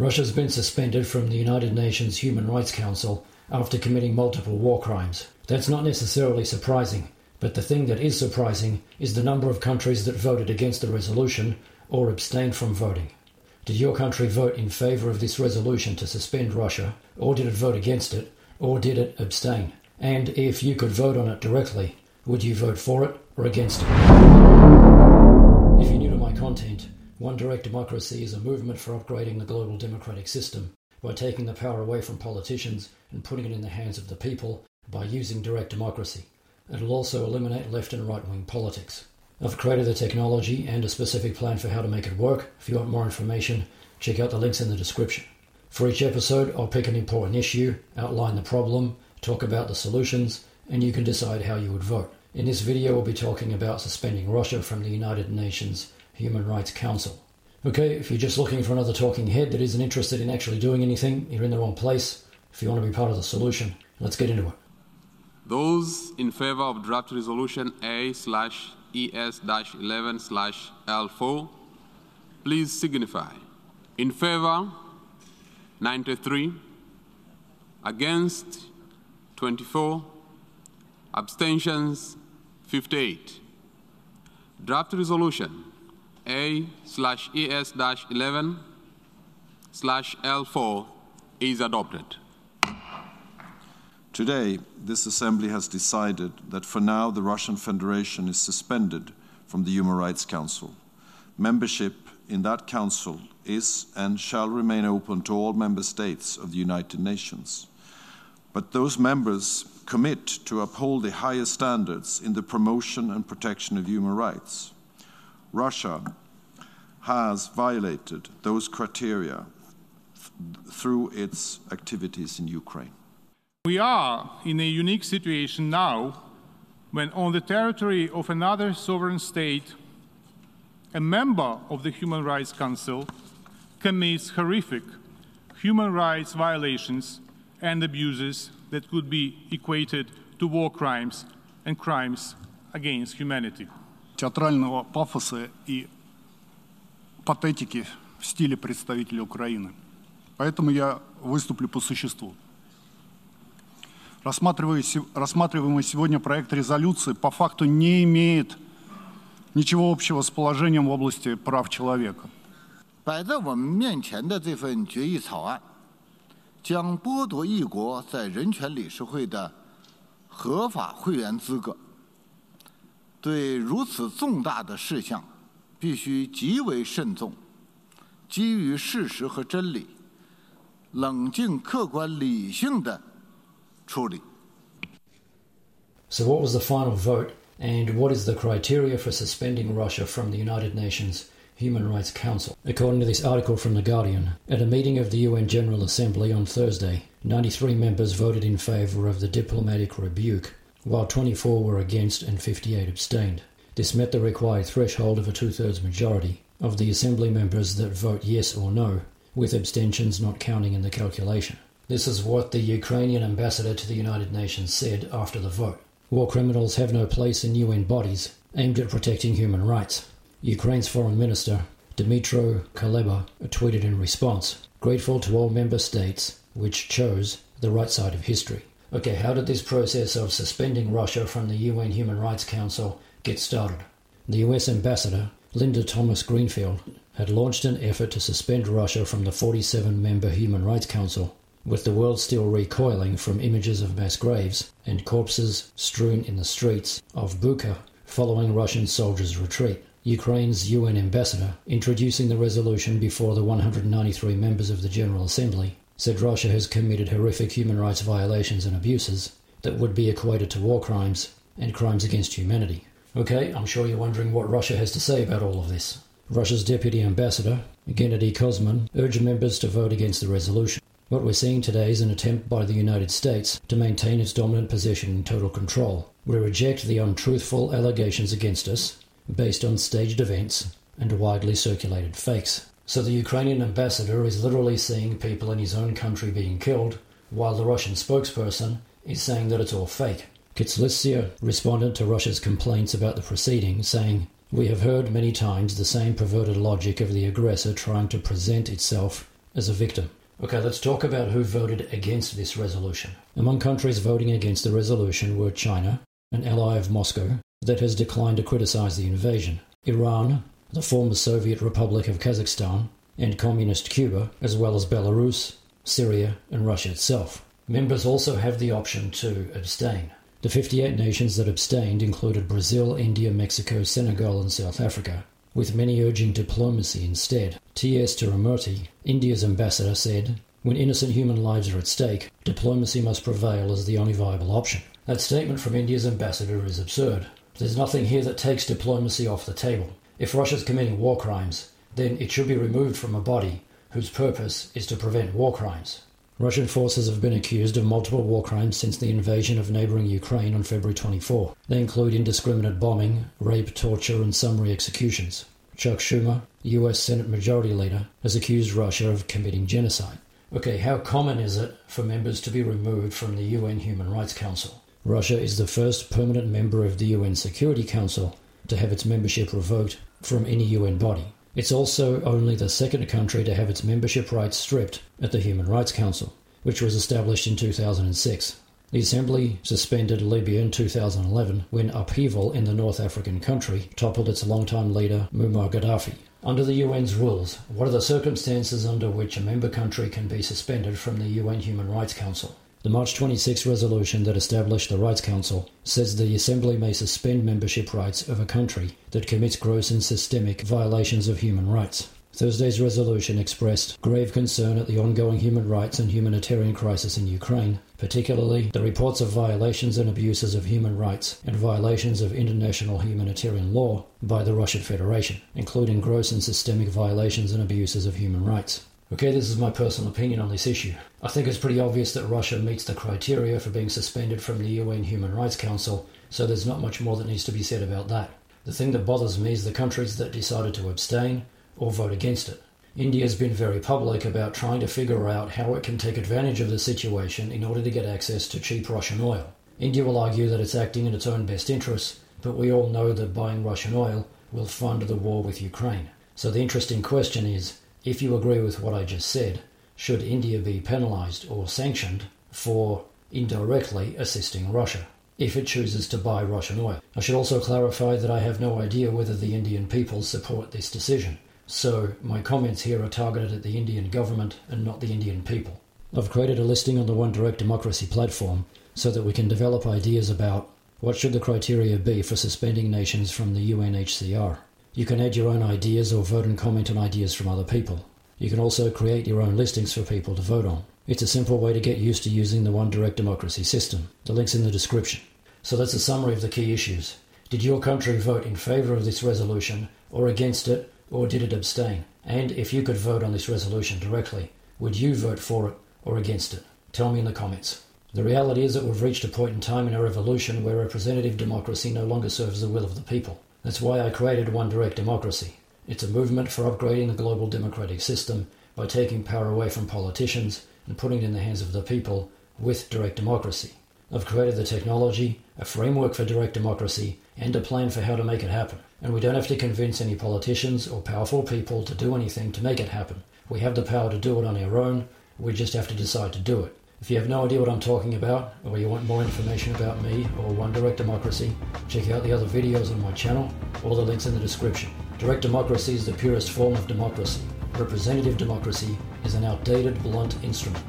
Russia's been suspended from the United Nations Human Rights Council after committing multiple war crimes. That's not necessarily surprising, but the thing that is surprising is the number of countries that voted against the resolution or abstained from voting. Did your country vote in favour of this resolution to suspend Russia, or did it vote against it, or did it abstain? And if you could vote on it directly, would you vote for it or against it? If you're new to my content, One Direct Democracy is a movement for upgrading the global democratic system by taking the power away from politicians and putting it in the hands of the people by using direct democracy. It'll also eliminate left and right wing politics. I've created the technology and a specific plan for how to make it work. If you want more information, check out the links in the description. For each episode, I'll pick an important issue, outline the problem, talk about the solutions, and you can decide how you would vote. In this video, we'll be talking about suspending Russia from the United Nations Human Rights Council. Okay, if you're just looking for another talking head that isn't interested in actually doing anything, you're in the wrong place. If you want to be part of the solution, let's get into it. Those in favor of draft resolution A slash ES 11 slash L4, please signify. In favor, 93. Against, 24. Abstentions, 58. Draft resolution A slash ES dash 11 slash L4 is adopted. Today, this assembly has decided that for now the Russian Federation is suspended from the Human Rights Council. Membership in that council is and shall remain open to all member states of the United Nations. But those members commit to uphold the highest standards in the promotion and protection of human rights. Russia has violated those criteria th- through its activities in Ukraine. We are in a unique situation now when, on the territory of another sovereign state, a member of the Human Rights Council commits horrific human rights violations and abuses that could be equated to war crimes and crimes against humanity. театрального пафоса и патетики в стиле представителя Украины. Поэтому я выступлю по существу. Рассматриваемый сегодня проект резолюции по факту не имеет ничего общего с положением в области прав человека. 摆在我们面前的这份决议草案，将剥夺一国在人权理事会的合法会员资格。对如此重大的事项， 必须极为慎重，基于事实和真理，冷静、客观、理性的处理。 So, what was the final vote, and what is the criteria for suspending Russia from the United Nations Human Rights Council? According to this article from The Guardian, at a meeting of the UN General Assembly on Thursday, 93 members voted in favour of the diplomatic rebuke, while 24 were against and 58 abstained. This met the required threshold of a two thirds majority of the Assembly members that vote yes or no, with abstentions not counting in the calculation. This is what the Ukrainian ambassador to the United Nations said after the vote. War criminals have no place in UN bodies aimed at protecting human rights. Ukraine's foreign minister, Dmytro Kuleba, tweeted in response, grateful to all member states which chose the right side of history. Okay, how did this process of suspending Russia from the UN Human Rights Council get started? The US ambassador, Linda Thomas Greenfield, had launched an effort to suspend Russia from the 47 member Human Rights Council with the world still recoiling from images of mass graves and corpses strewn in the streets of Bucha following Russian soldiers' retreat. Ukraine's UN ambassador, introducing the resolution before the 193 members of the General Assembly, said Russia has committed horrific human rights violations and abuses that would be equated to war crimes and crimes against humanity. Okay, I'm sure you're wondering what Russia has to say about all of this. Russia's deputy ambassador, Gennady Kuzmin, urged members to vote against the resolution. What we're seeing today is an attempt by the United States to maintain its dominant position in total control. We reject the untruthful allegations against us, based on staged events and widely circulated fakes. So the Ukrainian ambassador is literally seeing people in his own country being killed, while the Russian spokesperson is saying that it's all fake. Kyslytsya responded to Russia's complaints about the proceedings, saying, We have heard many times the same perverted logic of the aggressor trying to present itself as a victim. Okay, let's talk about who voted against this resolution. Among countries voting against the resolution were China, an ally of Moscow, that has declined to criticize the invasion, Iran, the former Soviet Republic of Kazakhstan, and Communist Cuba, as well as Belarus, Syria, and Russia itself. Members also have the option to abstain. The 58 nations that abstained included Brazil, India, Mexico, Senegal, and South Africa, with many urging diplomacy instead. T.S. Tirumurti, India's ambassador, said, When innocent human lives are at stake, diplomacy must prevail as the only viable option. That statement from India's ambassador is absurd. There's nothing here that takes diplomacy off the table. If Russia's committing war crimes, then it should be removed from a body whose purpose is to prevent war crimes. Russian forces have been accused of multiple war crimes since the invasion of neighbouring Ukraine on February 24. They include indiscriminate bombing, rape, torture, and summary executions. Chuck Schumer, US Senate Majority Leader, has accused Russia of committing genocide. Okay, how common is it for members to be removed from the UN Human Rights Council? Russia is the first permanent member of the UN Security Council to have its membership revoked from any UN body. It's also only the second country to have its membership rights stripped at the Human Rights Council, which was established in 2006. The Assembly suspended Libya in 2011 when upheaval in the North African country toppled its longtime leader Muammar Gaddafi. Under the UN's rules, what are the circumstances under which a member country can be suspended from the UN Human Rights Council? The March 26 resolution that established the Rights Council says the Assembly may suspend membership rights of a country that commits gross and systemic violations of human rights. Thursday's resolution expressed grave concern at the ongoing human rights and humanitarian crisis in Ukraine, particularly the reports of violations and abuses of human rights and violations of international humanitarian law by the Russian Federation, including gross and systemic violations and abuses of human rights. Okay, this is my personal opinion on this issue. I think it's pretty obvious that Russia meets the criteria for being suspended from the UN Human Rights Council, so there's not much more that needs to be said about that. The thing that bothers me is the countries that decided to abstain or vote against it. India has been very public about trying to figure out how it can take advantage of the situation in order to get access to cheap Russian oil. India will argue that it's acting in its own best interests, but we all know that buying Russian oil will fund the war with Ukraine. So the interesting question is if you agree with what I just said, should India be penalised or sanctioned for indirectly assisting Russia if it chooses to buy Russian oil? I should also clarify that I have no idea whether the Indian people support this decision, so my comments here are targeted at the Indian government and not the Indian people. I've created a listing on the One Direct Democracy platform so that we can develop ideas about what should the criteria be for suspending nations from the UNHCR. You can add your own ideas or vote and comment on ideas from other people. You can also create your own listings for people to vote on. It's a simple way to get used to using the One Direct Democracy system. The link's in the description. So that's a summary of the key issues. Did your country vote in favour of this resolution, or against it, or did it abstain? And if you could vote on this resolution directly, would you vote for it or against it? Tell me in the comments. The reality is that we've reached a point in time in our evolution where representative democracy no longer serves the will of the people. That's why I created One Direct Democracy. It's a movement for upgrading the global democratic system by taking power away from politicians and putting it in the hands of the people with direct democracy. I've created the technology, a framework for direct democracy, and a plan for how to make it happen. And we don't have to convince any politicians or powerful people to do anything to make it happen. We have the power to do it on our own, we just have to decide to do it. If you have no idea what I'm talking about, or you want more information about me or One Direct Democracy, check out the other videos on my channel, all the links in the description. Direct democracy is the purest form of democracy. Representative democracy is an outdated, blunt instrument.